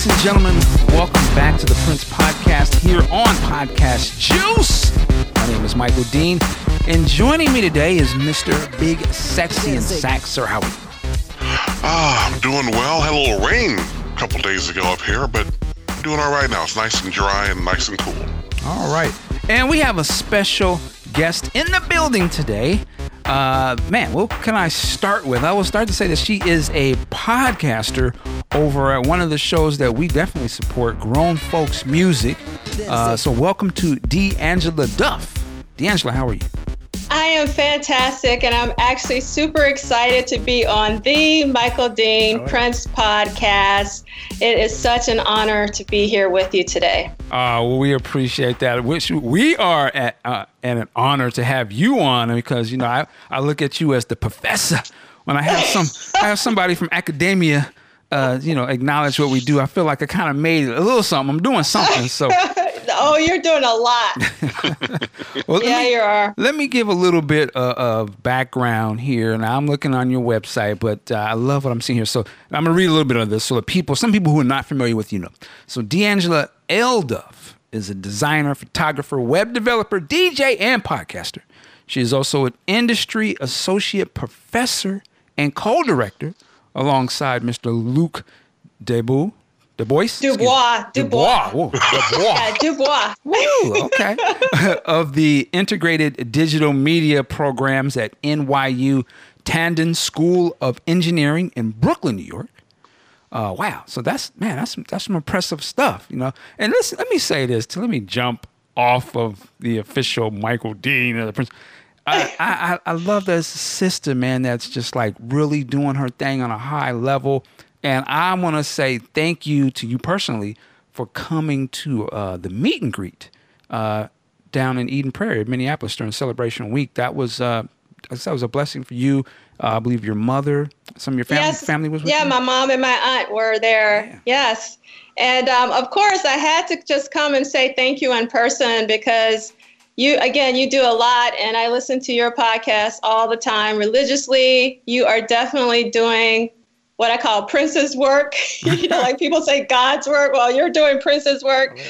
Ladies and gentlemen, welcome back to the Prince Podcast here on Podcast Juice. My name is Michael Dean, and joining me today is Mr. Big Sexy and Sax. Sir, how are you? Ah, I'm doing well. Had a little rain a couple days ago up here, but I'm doing all right now. It's nice and dry and nice and cool. All right. And we have a special guest in the building today. Uh, man, what can I start with? I will start to say that she is a podcaster over at one of the shows that we definitely support, Grown Folks Music. Uh, so, welcome to De Angela Duff. De Angela, how are you? I am fantastic, and I'm actually super excited to be on the Michael Dean right. Prince podcast. It is such an honor to be here with you today. Uh, well, we appreciate that. Which we are at, uh, and an honor to have you on because you know I, I look at you as the professor. When I have some I have somebody from academia uh, you know, acknowledge what we do. I feel like I kind of made a little something. I'm doing something. So, oh, you're doing a lot. well, yeah, me, you are. Let me give a little bit of, of background here. Now, I'm looking on your website, but uh, I love what I'm seeing here. So, I'm gonna read a little bit of this so the people, some people who are not familiar with you know. So, D'Angela Elduff is a designer, photographer, web developer, DJ, and podcaster. She is also an industry associate professor and co-director alongside Mr. Luke Debout. Dubois? Dubois. Dubois. Dubois. Dubois. yeah, Dubois. Woo, okay. of the integrated digital media programs at NYU Tandon School of Engineering in Brooklyn, New York. Uh, wow. So that's man, that's that's some impressive stuff, you know. And listen, let me say this. To, let me jump off of the official Michael Dean of the Prince. I, I, I love this sister, man, that's just like really doing her thing on a high level. And I want to say thank you to you personally for coming to uh, the meet and greet uh, down in Eden Prairie, Minneapolis during Celebration Week. That was uh, that was a blessing for you. Uh, I believe your mother, some of your family, yes. family was with yeah, you? my mom and my aunt were there. Yeah. Yes. And um, of course, I had to just come and say thank you in person because you again you do a lot and i listen to your podcast all the time religiously you are definitely doing what i call princess work. You know like people say god's work well you're doing princess work.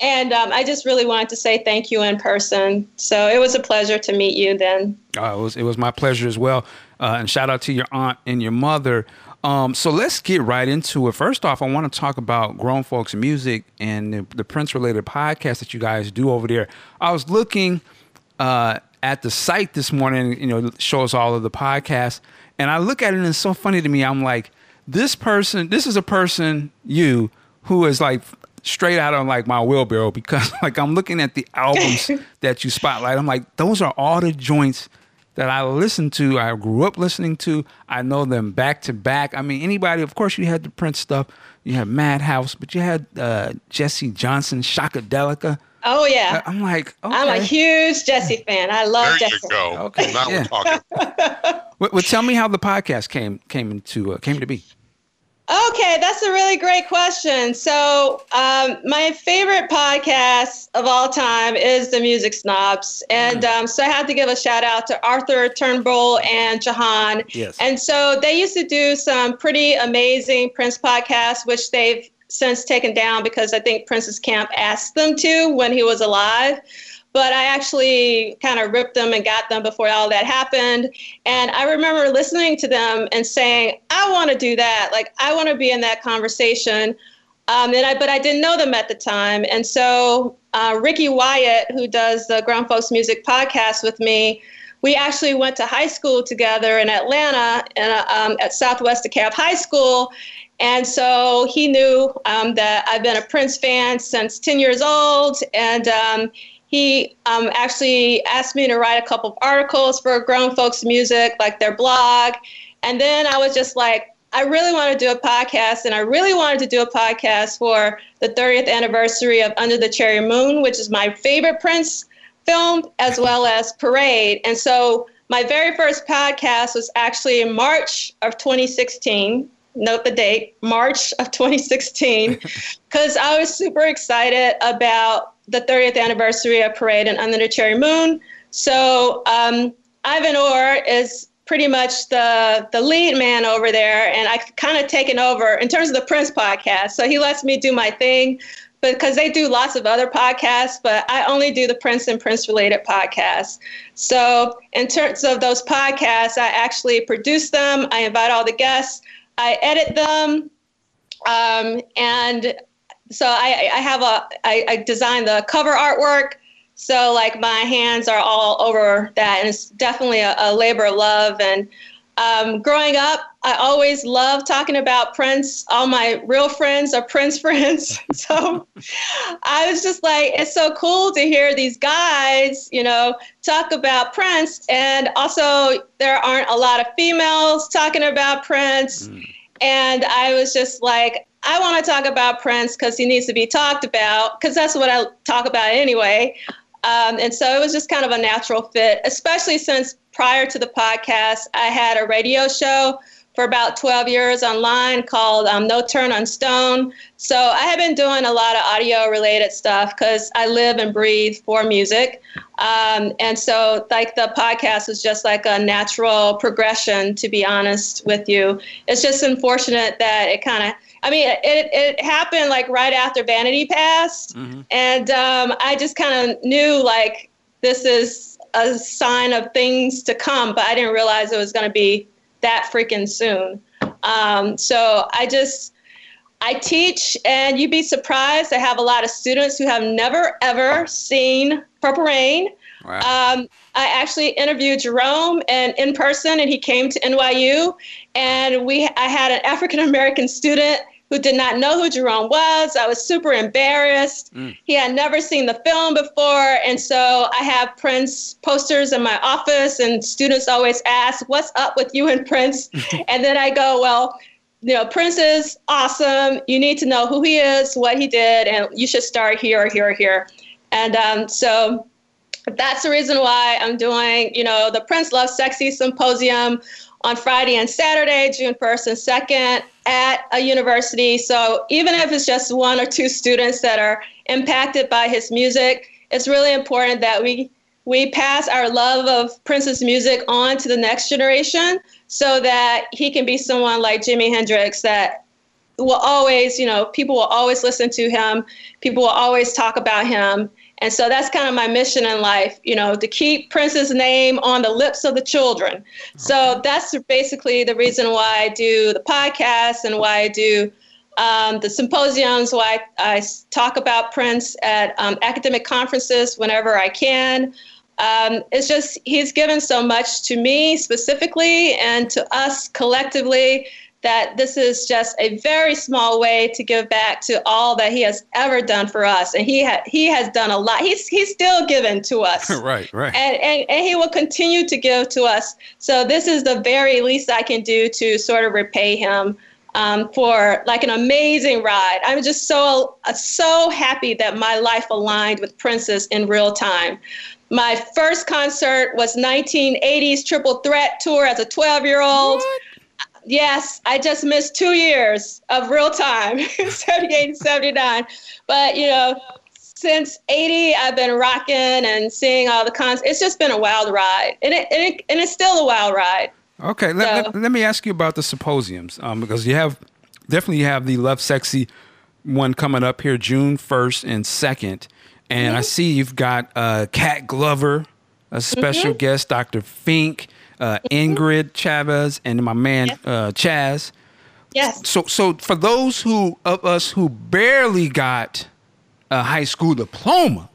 And um, i just really wanted to say thank you in person. So it was a pleasure to meet you then. Uh, it was it was my pleasure as well. Uh, and shout out to your aunt and your mother. Um, so let's get right into it. First off, I want to talk about grown folks music and the, the Prince related podcast that you guys do over there. I was looking uh, at the site this morning, you know, shows all of the podcasts, and I look at it and it's so funny to me. I'm like, this person, this is a person, you, who is like straight out of like my wheelbarrow because like I'm looking at the albums that you spotlight. I'm like, those are all the joints that I listened to, I grew up listening to. I know them back to back. I mean, anybody, of course, you had the Prince stuff. You had Madhouse, but you had uh, Jesse Johnson, Shockadelica. Oh yeah. I'm like, okay. I'm a huge Jesse fan. I love there Jesse. There you go. Okay. Now yeah. we're talking. well, well, tell me how the podcast came came into uh, came to be. Okay, that's a really great question. So, um, my favorite podcast of all time is the Music Snobs, and mm. um, so I had to give a shout out to Arthur Turnbull and Jahan. Yes. And so they used to do some pretty amazing Prince podcasts, which they've since taken down because I think Prince's camp asked them to when he was alive but I actually kind of ripped them and got them before all that happened. And I remember listening to them and saying, I want to do that. Like, I want to be in that conversation. Um, and I, but I didn't know them at the time. And so uh, Ricky Wyatt, who does the Grown Folks Music podcast with me, we actually went to high school together in Atlanta and, um, at Southwest DeKalb High School. And so he knew um, that I've been a Prince fan since 10 years old. And um, he um, actually asked me to write a couple of articles for Grown Folks Music, like their blog. And then I was just like, I really want to do a podcast, and I really wanted to do a podcast for the 30th anniversary of Under the Cherry Moon, which is my favorite Prince film, as well as Parade. And so my very first podcast was actually in March of 2016. Note the date, March of 2016, because I was super excited about the 30th anniversary of Parade and Under the Cherry Moon. So um, Ivan Orr is pretty much the the lead man over there, and I kind of taken over in terms of the Prince podcast. So he lets me do my thing, because they do lots of other podcasts, but I only do the Prince and Prince related podcasts. So in terms of those podcasts, I actually produce them. I invite all the guests. I edit them, um, and so I, I have a I, I design the cover artwork. So like my hands are all over that, and it's definitely a, a labor of love. And um, growing up, I always loved talking about Prince. All my real friends are Prince friends. so I was just like, it's so cool to hear these guys, you know, talk about Prince. And also, there aren't a lot of females talking about Prince. Mm. And I was just like, I want to talk about Prince because he needs to be talked about because that's what I talk about anyway. Um, and so it was just kind of a natural fit, especially since prior to the podcast, I had a radio show for about 12 years online called um, No Turn on Stone. So I have been doing a lot of audio related stuff because I live and breathe for music. Um, and so, like, the podcast was just like a natural progression, to be honest with you. It's just unfortunate that it kind of I mean, it, it happened like right after Vanity passed. Mm-hmm. And um, I just kind of knew like this is a sign of things to come, but I didn't realize it was going to be that freaking soon. Um, so I just, I teach, and you'd be surprised. I have a lot of students who have never ever seen Purple Rain. Wow. Um, I actually interviewed Jerome and in person, and he came to NYU. And we, I had an African American student who did not know who Jerome was. I was super embarrassed. Mm. He had never seen the film before. And so I have Prince posters in my office, and students always ask, What's up with you and Prince? and then I go, Well, you know, Prince is awesome. You need to know who he is, what he did, and you should start here or here or here. And um, so that's the reason why I'm doing, you know, the Prince Love Sexy Symposium on Friday and Saturday, June 1st and 2nd at a university. So even if it's just one or two students that are impacted by his music, it's really important that we we pass our love of Prince's music on to the next generation so that he can be someone like Jimi Hendrix that will always, you know, people will always listen to him, people will always talk about him, and so that's kind of my mission in life, you know, to keep Prince's name on the lips of the children. So that's basically the reason why I do the podcast and why I do um, the symposiums, why I, talk about Prince at um, academic conferences whenever I can. Um, it's just he's given so much to me specifically and to us collectively that this is just a very small way to give back to all that he has ever done for us. And he ha- he has done a lot. He's he's still given to us. Right right. And, and and he will continue to give to us. So this is the very least i can do to sort of repay him um, for like an amazing ride. I'm just so uh, so happy that my life aligned with Prince's in real time. My first concert was 1980s triple threat tour as a 12 year old Yes, I just missed two years of real time, 78 and 79. But, you know, since 80, I've been rocking and seeing all the cons. It's just been a wild ride. And, it, and, it, and it's still a wild ride. Okay, so, let, let, let, me ask you about the symposiums um, because you have definitely you have the Love Sexy one coming up here June 1st and 2nd. And mm-hmm. I see you've got uh, Cat Glover, a special mm-hmm. guest, Dr. Fink uh, Ingrid Chavez, and my man yes. uh, Chaz. Yes. So, so for those who of us who barely got a high school diploma,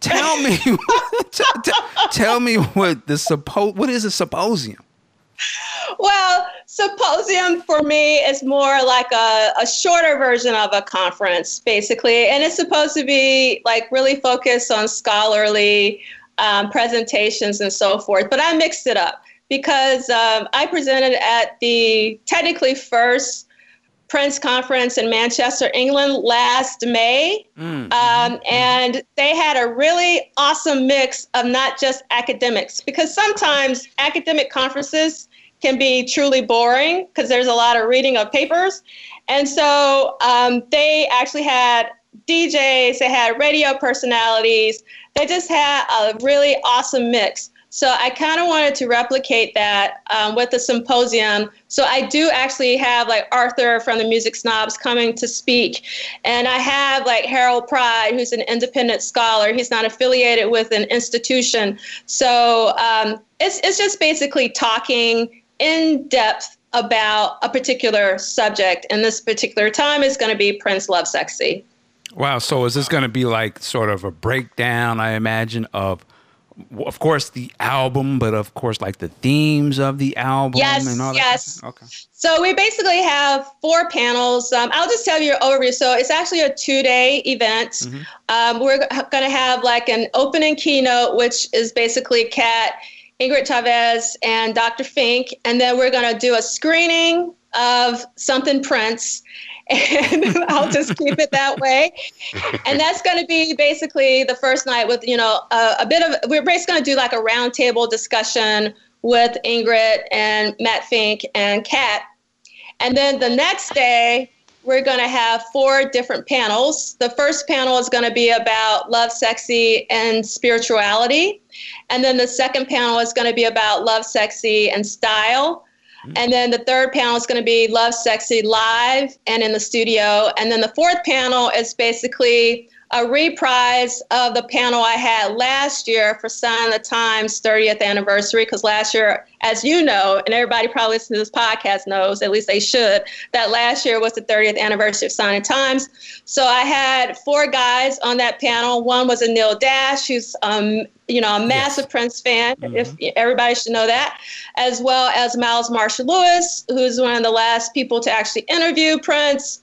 tell me, t- t- tell me what the suppo- what is a symposium? Well, symposium for me is more like a, a shorter version of a conference, basically, and it's supposed to be like really focused on scholarly um, presentations and so forth. But I mixed it up because um, I presented at the technically first Prince Conference in Manchester, England last May. Mm. Um, and they had a really awesome mix of not just academics, because sometimes academic conferences can be truly boring because there's a lot of reading of papers. And so um, they actually had DJs, they had radio personalities, they just had a really awesome mix. So I kind of wanted to replicate that um, with the symposium. So I do actually have like Arthur from the Music Snobs coming to speak. And I have like Harold Pride, who's an independent scholar. He's not affiliated with an institution. So um, it's, it's just basically talking in depth about a particular subject. And this particular time is going to be Prince Love Sexy. Wow. So is this going to be like sort of a breakdown, I imagine, of of course the album, but of course like the themes of the album yes, and all that. Yes. Okay. So we basically have four panels. Um, I'll just tell you your overview. So it's actually a two-day event. Mm-hmm. Um, we're going to have like an opening keynote, which is basically Cat, Ingrid Chavez, and Dr. Fink, and then we're going to do a screening of something Prince and I'll just keep it that way. And that's going to be basically the first night with, you know, a, a bit of, we're basically going to do like a roundtable discussion with Ingrid and Matt Fink and Cat. And then the next day, we're going to have four different panels. The first panel is going to be about love, sexy, and spirituality. And then the second panel is going to be about love, sexy, and style. And then the third panel is going to be Love Sexy live and in the studio. And then the fourth panel is basically a reprise of the panel I had last year for Sign of the Times 30th anniversary. Because last year, as you know, and everybody probably listening to this podcast knows, at least they should, that last year was the 30th anniversary of Sign of the Times. So I had four guys on that panel. One was Anil Dash, who's um, you know, a massive yes. Prince fan. Mm-hmm. If everybody should know that, as well as Miles Marshall Lewis, who's one of the last people to actually interview Prince,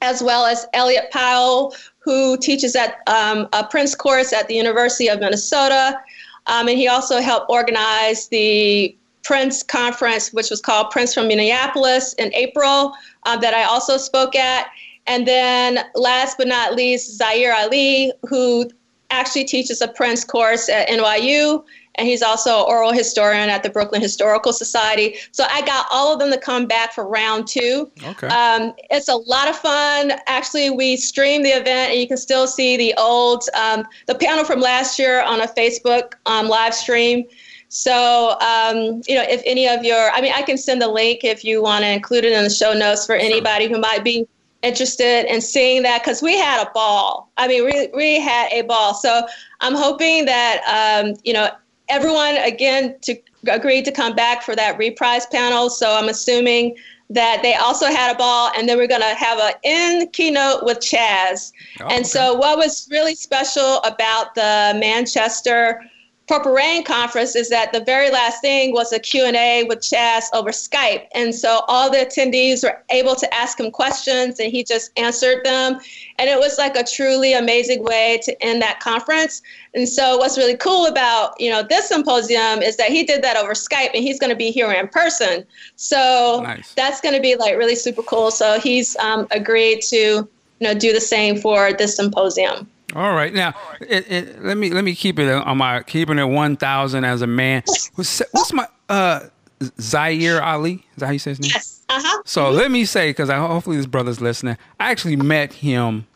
as well as Elliott Powell, who teaches at um, a Prince course at the University of Minnesota. Um, and he also helped organize the Prince conference, which was called Prince from Minneapolis in April, um, that I also spoke at. And then last but not least, Zaheer Ali, who actually teaches a Prince course at NYU and he's also an oral historian at the Brooklyn Historical Society. So I got all of them to come back for round two. Okay. Um, it's a lot of fun. Actually, we stream the event, and you can still see the old um, the panel from last year on a Facebook um, live stream. So, um, you know, if any of your, I mean, I can send the link if you want to include it in the show notes for anybody who might be interested in seeing that because we had a ball. I mean, we, we had a ball. So I'm hoping that, um, you know, everyone again to agreed to come back for that reprise panel. So I'm assuming that they also had a ball, and then we're going to have an in keynote with Chaz. Oh, and okay. so, what was really special about the Manchester Purple Rain conference is that the very last thing was a Q&A with Chaz over Skype. And so all the attendees were able to ask him questions and he just answered them. And it was like a truly amazing way to end that conference. And so what's really cool about, you know, this symposium is that he did that over Skype and he's going to be here in person. So nice. that's going to be like really super cool. So he's um, agreed to, you know, do the same for this symposium. All right, now it, it, let me let me keep it on my keeping it one thousand as a man. What's, what's my uh Zaheer Ali? Is that how you say his name? Yes. Uh huh. So mm-hmm. let me say because I hopefully this brother's listening. I actually met him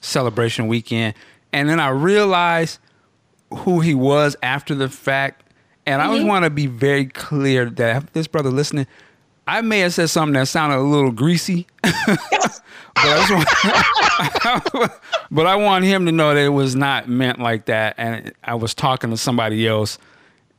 celebration weekend, and then I realized who he was after the fact. And mm-hmm. I always want to be very clear that this brother listening, I may have said something that sounded a little greasy, but, I want, but I want him to know that it was not meant like that, and I was talking to somebody else,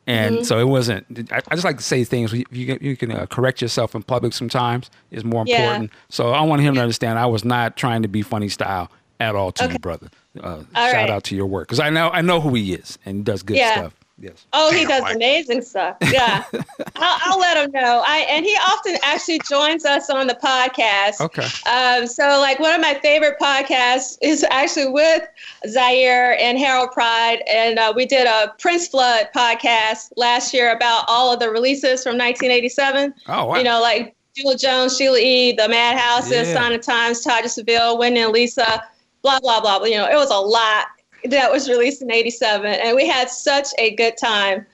and mm-hmm. so it wasn't. I, I, just like to say things. You, you can uh, correct yourself in public sometimes is more important. Yeah. So I want him to understand I was not trying to be funny style at all to okay. you, brother. Uh, shout right. out to your work because I know I know who he is and he does good yeah. stuff. Yes. Oh, he does amazing stuff. Yeah, I'll, I'll, let him know. I and he often actually joins us on the podcast. Okay. Um, so like one of my favorite podcasts is actually with Zaheer and Harold Pride, and uh, we did a Prince Flood podcast last year about all of the releases from 1987. Oh wow. You know, like Sheila Jones, Sheila E., The Madhouse, yeah. Sign of Times, Taja Sevelle, Wendy and Lisa, blah blah blah. You know, it was a lot that was released in 87 and we had such a good time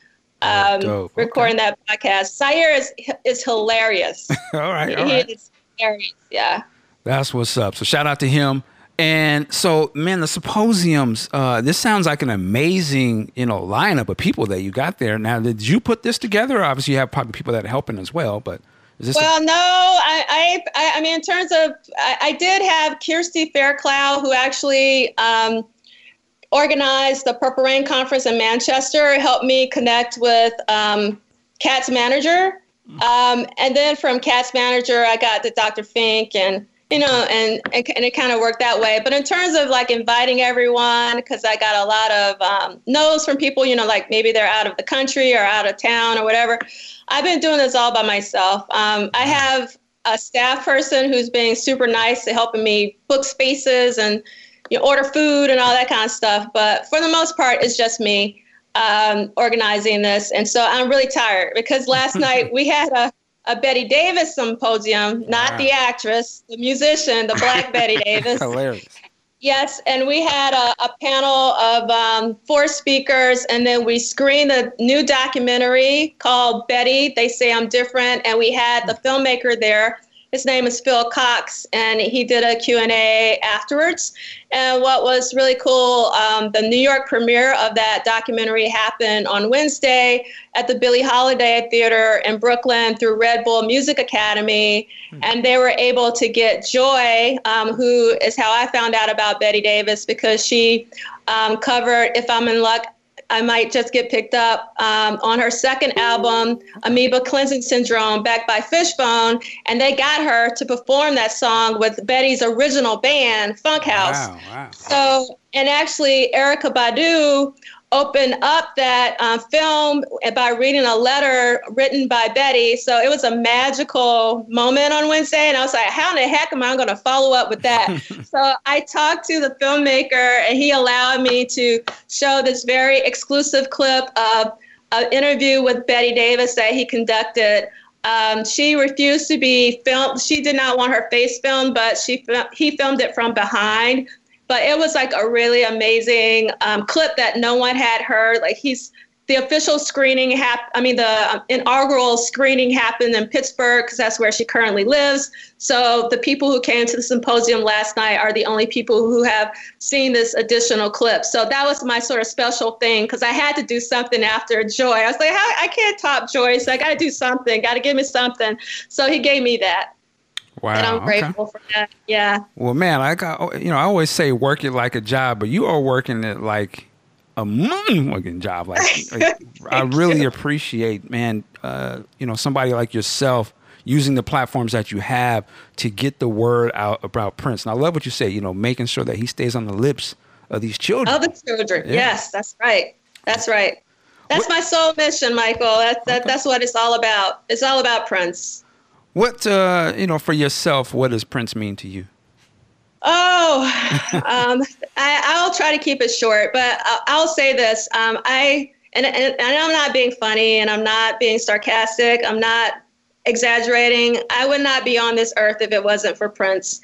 um, oh, recording okay. that podcast Zaheer is, is hilarious all right all right. hilarious yeah that's what's up so shout out to him And so, man, the symposiums. Uh, this sounds like an amazing, you know, lineup of people that you got there. Now, did you put this together? Obviously, you have probably people that are helping as well, but. Is this Well, a- no, I, I, I mean, in terms of, I, I did have Kirsty Fairclough, who actually um, organized the Purple Rain Conference in Manchester, helped me connect with um, Cat's manager. Um, and then from Cat's manager, I got to Dr. Fink and, you know, and, and, and it kind of worked that way. But in terms of like inviting everyone, because I got a lot of um, no's from people, you know, like maybe they're out of the country or out of town or whatever. I've been doing this all by myself. Um, I have a staff person who's being super nice to helping me book spaces and you know, order food and all that kind of stuff. But for the most part, it's just me um, organizing this. And so I'm really tired because last night we had a, a Betty Davis symposium, not wow. the actress, the musician, the Black Betty Davis. Hilarious. Yes, and we had a, a panel of um, four speakers, and then we screened a new documentary called Betty. They say I'm different, and we had the filmmaker there his name is Phil Cox, and he did a Q&A afterwards. And what was really cool, um, the New York premiere of that documentary happened on Wednesday at the Billie Holiday Theater in Brooklyn through Red Bull Music Academy. Mm-hmm. And they were able to get Joi, um, who is how I found out about Betty Davis, because she um, covered If I'm in Luck I might just get picked up um, on her second album, Amoebic Cleansing Syndrome, backed by Fishbone, and they got her to perform that song with Betty's original band, Funk House. Wow, wow. So, and actually, Erykah Badu open up that um, film by reading a letter written by Betty. So it was a magical moment on Wednesday. And I was like, how in the heck am I going to follow up with that? so I talked to the filmmaker and he allowed me to show this very exclusive clip of an interview with Betty Davis that he conducted. Um, she refused to be filmed. She did not want her face filmed, but she he filmed it from behind but it was like a really amazing um, clip that no one had heard. Like he's the official screening hap- I mean the um, inaugural screening happened in Pittsburgh because that's where she currently lives. So the people who came to the symposium last night are the only people who have seen this additional clip. So that was my sort of special thing because I had to do something after Joi. I was like, I can't top Joi, so I got to do something. Got to give me something. So he gave me that. Wow. And I'm grateful okay. for that. Yeah. Well, man, I got, you know, I always say work it like a job, but you are working it like a money job. Like, like I really you. appreciate, man, uh, you know, somebody like yourself using the platforms that you have to get the word out about Prince. And I love what you say, you know, making sure that he stays on the lips of these children. Of the children. Yeah. Yes, that's right. That's right. That's what? my sole mission, Michael. That's that, okay. that's what it's all about. It's all about Prince. What uh, you know for yourself? What does Prince mean to you? Oh, um, I, will try to keep it short, but I'll, I'll say this: um, I and, and, and I'm not being funny, and I'm not being sarcastic. I'm not exaggerating. I would not be on this earth if it wasn't for Prince.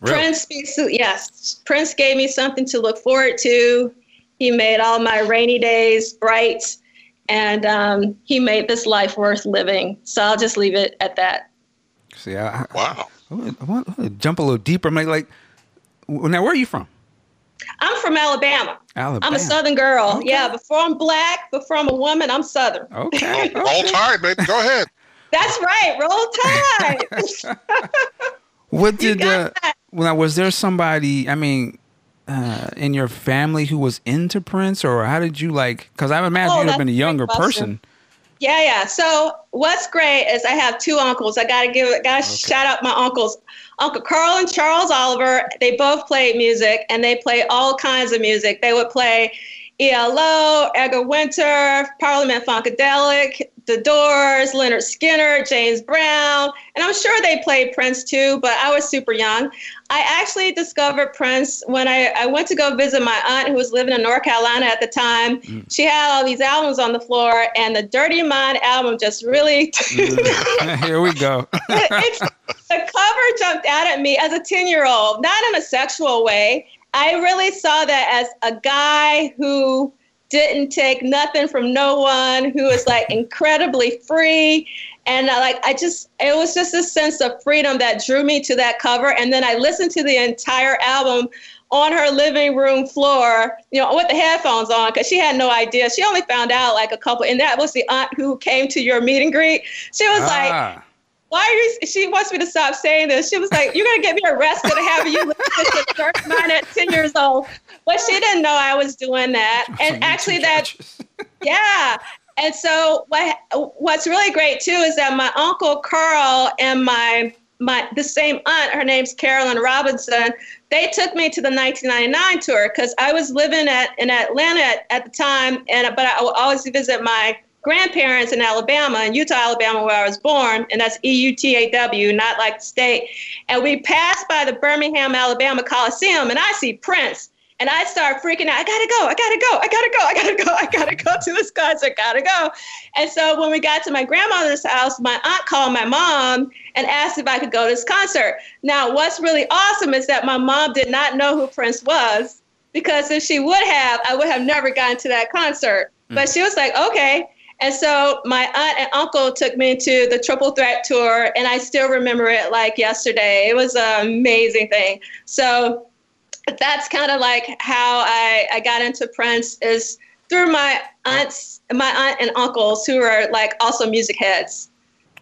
Really? Prince yes, Prince gave me something to look forward to. He made all my rainy days bright, and um, he made this life worth living. So I'll just leave it at that. See, I, wow. I, I, want to jump a little deeper. I'm like, now where are you from? I'm from Alabama. Alabama. I'm a Southern girl. Okay. Yeah, before I'm black, before I'm a woman, I'm Southern. Okay. okay. Roll Tide, baby. Go ahead. That's right. Roll Tide. what did uh, well, was there somebody? I mean, uh, in your family who was into Prince, or how did you like? Because I imagine oh, you'd have been a younger person. Yeah, yeah. So what's great is I have two uncles. I gotta give. Gotta okay. shout out my uncles, Uncle Carl and Charles Oliver. They both played music, and they play all kinds of music. They would play ELO, Edgar Winter, Parliament Funkadelic, The Doors, Lynyrd Skynyrd, James Brown, and I'm sure they played Prince too, but I was super young. I actually discovered Prince when I, I went to go visit my aunt who was living in North Carolina at the time. Mm. She had all these albums on the floor, and the Dirty Mind album just really. mm. Here we go. the cover jumped out at me as a 10 year old, not in a sexual way. I really saw that as a guy who didn't take nothing from no one, who was like incredibly free. And I, like I just, it was just a sense of freedom that drew me to that cover. And then I listened to the entire album on her living room floor, you know, with the headphones on, because she had no idea. She only found out like a couple, and that was the aunt who came to your meet and greet. She was ah. like, why are you? She wants me to stop saying this. She was like, "You're gonna get me arrested having you listen to Church Mine at 10 years old." But she didn't know I was doing that. And actually, that, yeah. And so what? What's really great too is that my uncle Carl and my my the same aunt, her name's Carolyn Robinson. They took me to the 1999 tour because I was living at in Atlanta at, at the time, and but I would always visit my grandparents in Alabama, in Eutaw, Alabama, where I was born, and that's E U T A W, not like the state. And we passed by the Birmingham, Alabama Coliseum, and I see Prince. And I start freaking out. I gotta go. I gotta go. I gotta go. I gotta go. I gotta go to this concert. Gotta go. And so when we got to my grandmother's house, my aunt called my mom and asked if I could go to this concert. Now, what's really awesome is that my mom did not know who Prince was because if she would have, I would have never gotten to that concert. Mm. But she was like, okay. And so my aunt and uncle took me to the Triple Threat tour, and I still remember it like yesterday. It was an amazing thing. So that's kind of like how I, I got into Prince is through my aunts, my aunt and uncles who are like also music heads.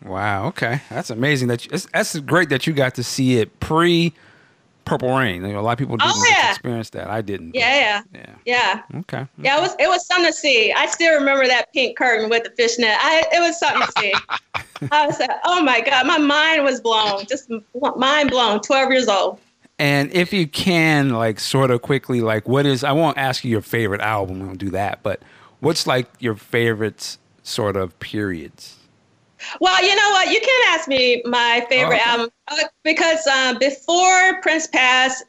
Wow. Okay, that's amazing. That you, that's great that you got to see it pre Purple Rain. You know, a lot of people didn't oh, yeah. experience that. I didn't. Yeah, yeah, yeah, yeah. Okay. Yeah, it was it was something to see. I still remember that pink curtain with the fishnet. I it was something to see. I was like, oh my god, my mind was blown, just mind blown. Twelve years old. And if you can, like, sort of quickly, like, what is? I won't ask you your favorite album. We won't do that. But what's like your favorite sort of periods? Well, you know what? You can't ask me my favorite oh, okay. album uh, because um, before Prince passed,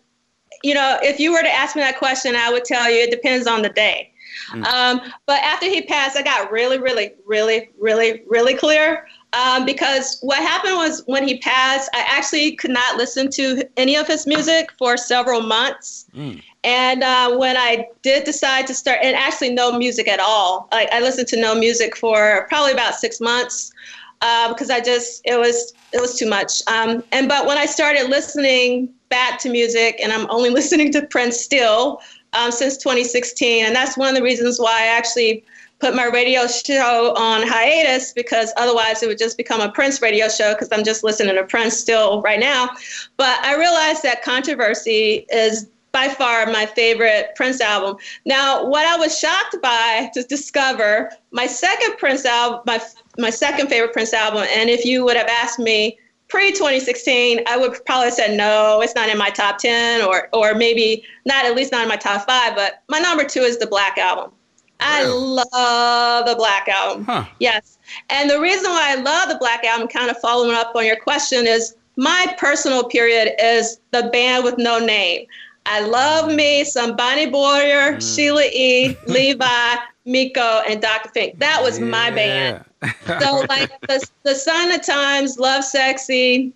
you know, if you were to ask me that question, I would tell you it depends on the day. Mm. Um, but after he passed, I got really, really, really, really, really clear um, because what happened was when he passed, I actually could not listen to any of his music for several months. Mm. And uh, when I did decide to start, and actually no music at all, like I listened to no music for probably about six months because um, I just it was it was too much. Um, and but when I started listening back to music, and I'm only listening to Prince still um, since 2016, and that's one of the reasons why I actually put my radio show on hiatus because otherwise it would just become a Prince radio show because I'm just listening to Prince still right now. But I realized that Controversy is by far my favorite Prince album. Now, what I was shocked by to discover, my second Prince album, my my second favorite Prince album, and if you would have asked me pre 2016, I would probably have said no, it's not in my top 10, or or maybe not at least not in my top five. But my number two is the Black Album. I love the Black Album. Huh. Yes, and the reason why I love the Black Album, kind of following up on your question, is my personal period is the band with no name. I love me some Bonnie Boyer, mm. Sheila E., Levi, Miko, and Dr. Fink. That was yeah. my band. so like the the Sign of Times, Lovesexy,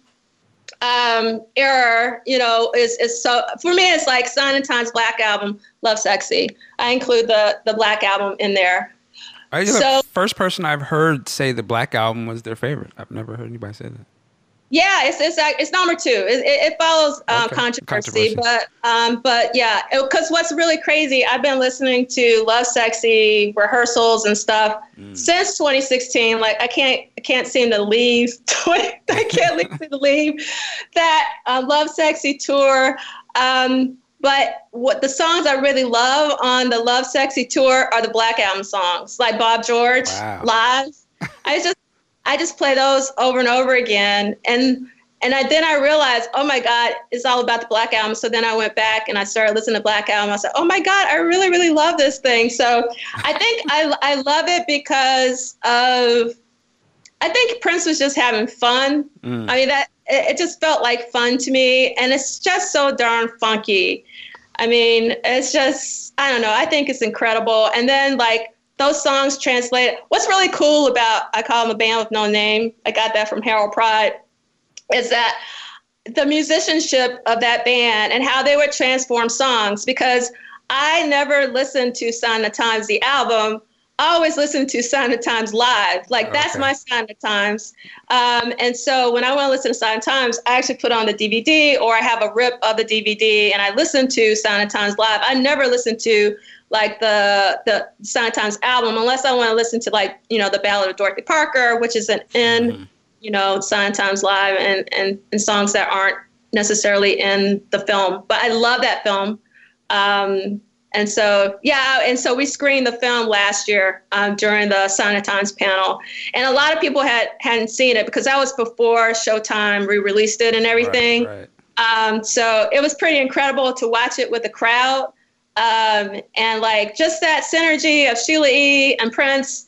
um, Error, you know, is is so for me it's like Sign of Times Black Album, Love Sexy. I include the the Black Album in there. Are you so, the first person I've heard say the Black Album was their favorite? I've never heard anybody say that. Yeah, it's it's it's number two. It, it follows um, okay. controversy, controversy, but um, but yeah, because what's really crazy, I've been listening to Love Sexy rehearsals and stuff mm. since 2016. Like I can't I can't seem to leave. I can't leave to leave that uh, Lovesexy tour. Um, but what the songs I really love on the Love Sexy tour are the Black Album songs, like Bob George wow. live. I just I just play those over and over again. And and I, then I realized, oh my God, it's all about the Black Album. So then I went back and I started listening to Black Album. I said, oh my God, I really, really love this thing. So I think I, I love it because of, I think Prince was just having fun. Mm. I mean, that it, it just felt like fun to me. And it's just so darn funky. I mean, it's just, I don't know, I think it's incredible. And then like those songs translate. What's really cool about I call them a band with no name. I got that from Harold Pride. Is that the musicianship of that band and how they would transform songs because I never listened to Sign of Times, the album, I always listen to Sign of Times live. Like that's my Sign of Times. Um, and so when I want to listen to Sign of Times, I actually put on the DVD or I have a rip of the DVD and I listen to Sign of Times live. I never listen to like the the Sign Times album unless I want to listen to like you know the Ballad of Dorothy Parker, which is an in you know Sign Times live and and and songs that aren't necessarily in the film. But I love that film. Um, and so, yeah, and so we screened the film last year um, during the Sign Times panel, and a lot of people had hadn't seen it because that was before Showtime re-released it and everything. Right, right. Um, so it was pretty incredible to watch it with the crowd, um, and like just that synergy of Sheila E. and Prince.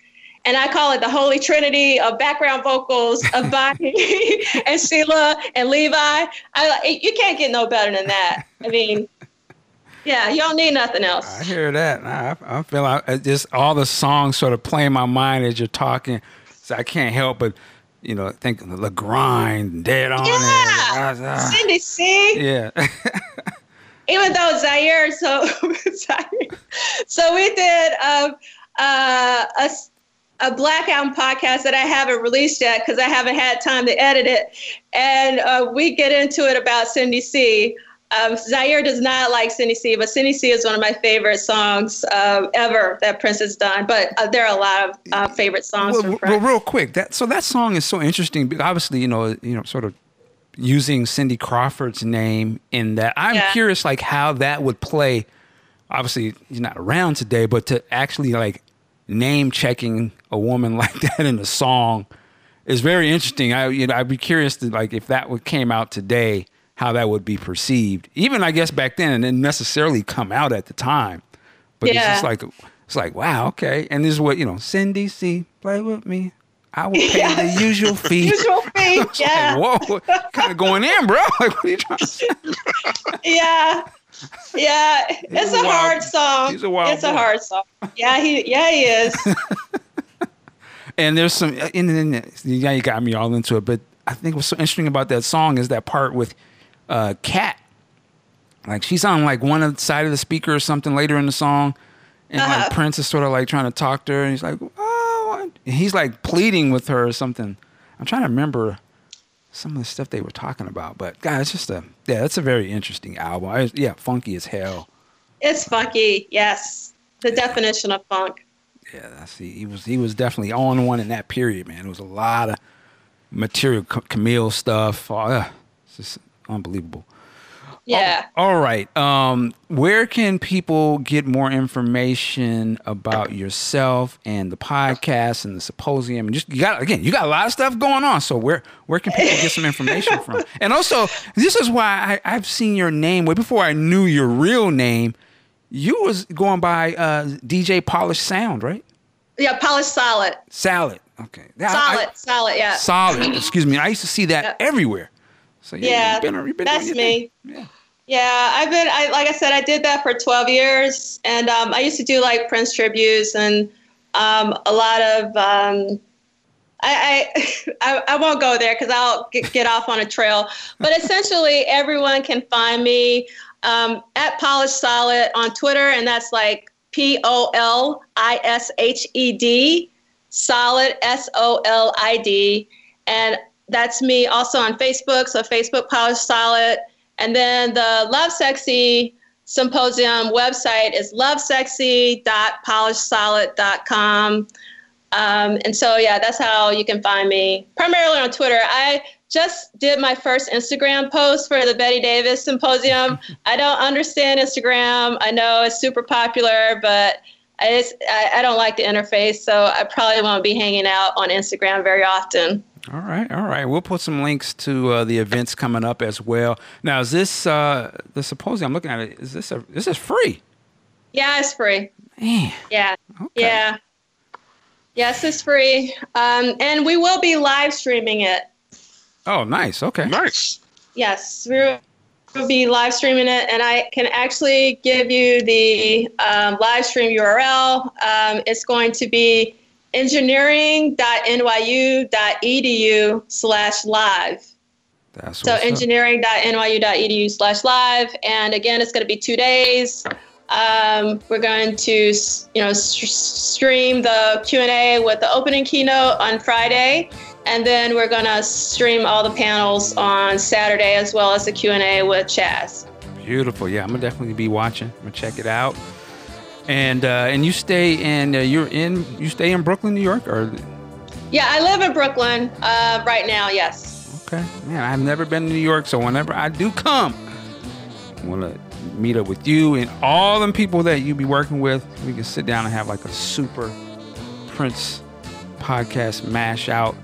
And I call it the holy trinity of background vocals of Bonnie and Sheila and Levi. I, you can't get no better than that. I mean, yeah, you don't need nothing else. I hear that. I, I feel like it just all the songs sort of play in my mind as you're talking, so I can't help but you know think of the grind, dead on Yeah, it. Ah, Cindy C. yeah. even though Zaheer, so Zaheer, so we did a, uh, a s- a Black Album podcast that I haven't released yet because I haven't had time to edit it, and uh, we get into it about Cindy C. Um, Zaheer does not like Cindy C, but Cindy C is one of my favorite songs uh, ever that Prince has done. But uh, there are a lot of uh, favorite songs well, well, real quick, that so that song is so interesting. because Obviously, you know, you know, sort of using Cindy Crawford's name in that. I'm Yeah. curious, like how that would play. Obviously, he's not around today, but to actually like name checking a woman like that in a song is very interesting. I, you know, I'd be curious to like if that would came out today, how that would be perceived. Even I guess back then, and didn't necessarily come out at the time, but it's just like it's like wow, okay. And this is what you know, Cindy C, play with me. I will pay Yeah. the usual fee. Usual fee, yeah. Like, whoa, kind of going in, bro. Like, what are you trying yeah yeah it's a a, hard song he's a wild it's a hard song yeah he yeah he is And there's some, and then yeah, you got me all into it. But I think what's so interesting about that song is that part with uh, Cat. Like she's on like one side of the speaker or something later in the song, and like Uh-huh. Prince is sort of like trying to talk to her, and he's like, "Oh," and he's like pleading with her or something. I'm trying to remember some of the stuff they were talking about, but God, it's just a yeah, that's a very interesting album. I, yeah, funky as hell. it's funky yes the definition of funk Yeah, that's he, he was he was definitely on one in that period, man. It was a lot of material, Ca- Camille stuff. Oh, yeah, it's just unbelievable. Yeah All right, um, where can people get more information about yourself and the podcast and the symposium? And just you got again, you got a lot of stuff going on. So where where can people get some information from? And also, this is why I, I've seen your name way before I knew your real name. You was going by uh, DJ Polished Sound, right? yeah polished solid Salad. Okay. Yeah, solid I- solid yeah solid. Excuse me. I used to see that everywhere. So Yeah, you've been, you've been that's me. Yeah. Yeah, I've been, I, like I said, I did that for 12 years. And um, I used to do like Prince tributes and um, a lot of, um, I, I, I, won't go there because I'll get, get off on a trail. But essentially, everyone can find me um, at Polished Solid on Twitter. And that's like P O L I S H E D, Solid, S O L I D. And that's me also on Facebook. So Facebook Polished Solid. And then the Love Sexy Symposium website is lovesexy.polishsolid.com. Um, and so, yeah, that's how you can find me primarily on Twitter. I just did my first Instagram post for the Betty Davis Symposium. I don't understand Instagram. I know it's super popular, but I, just, I, I don't like the interface. So I probably won't be hanging out on Instagram very often. All right. All right. We'll put some links to uh, the events coming up as well. Now, is this uh, the symposium? I'm looking at it. Is this a? This is free. Yeah, it's free. Man. Yeah. Okay. Yeah. Yes, it's free. Um, and we will be live streaming it. Oh, nice. Okay. Nice. Yes, we will be live streaming it. And I can actually give you the um, live stream URL. Um, it's going to be engineering.nyu.edu slash live. That's So engineering.nyu.edu slash live. And again, it's going to be two days. Um, we're going to, you know, st- stream the Q and A with the opening keynote on Friday, and then we're going to stream all the panels on Saturday as well as the Q and A with Chaz. Beautiful. Yeah, I'm gonna definitely be watching. I'm gonna check it out. And uh, and you stay in uh, you're in you stay in Brooklyn, New York, or Yeah, I live in Brooklyn uh, right now. Yes. okay? Man, I've never been to New York, so whenever I do come, I want to meet up with you and all them people that you be working with. We can sit down and have like a super Prince podcast mash out.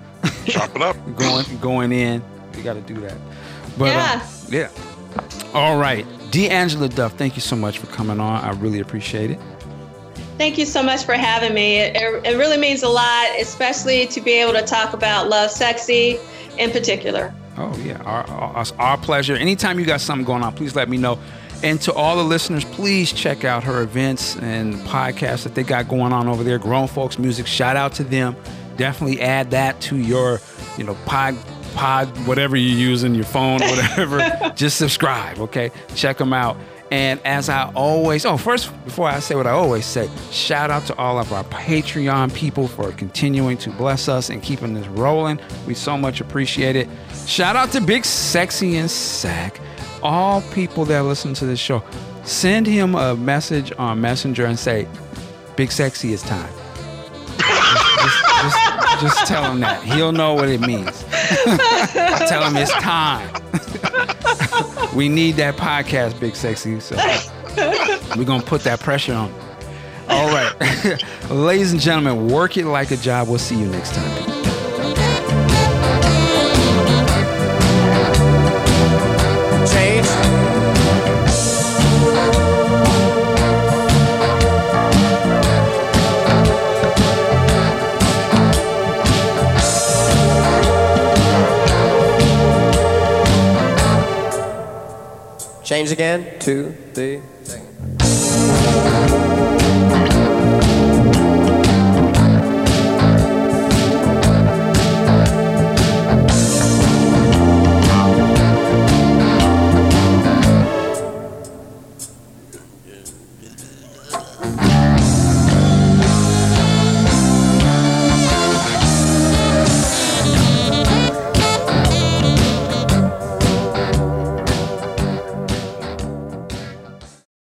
Chop it up. going going in. We got to do that. But Yeah. uh, yeah. All right, De Angela Duff, thank you so much for coming on. I really appreciate it. Thank you so much for having me. It, it, it really means a lot, especially to be able to talk about Lovesexy in particular. Oh yeah, our, our, our pleasure. Anytime you got something going on, please let me know. And to all the listeners, please check out her events and podcasts that they got going on over there. Grown Folks Music, shout out to them. Definitely add that to your, you know, pod, pod, whatever you're using, your phone, or whatever. Just subscribe, okay? Check them out. And as I always, oh, first, before I say what I always say, shout out to all of our Patreon people for continuing to bless us and keeping this rolling. We so much appreciate it. Shout out to Big Sexy and Sack, all people that listen to this show. Send him a message on Messenger and say, Big Sexy, it's time. just, just, just tell him that. He'll know what it means. I tell him it's time. we need that podcast, Big Sexy. So we're gonna put that pressure on. All right, ladies and gentlemen, work it like a job. We'll see you next time. Change again. Two, three.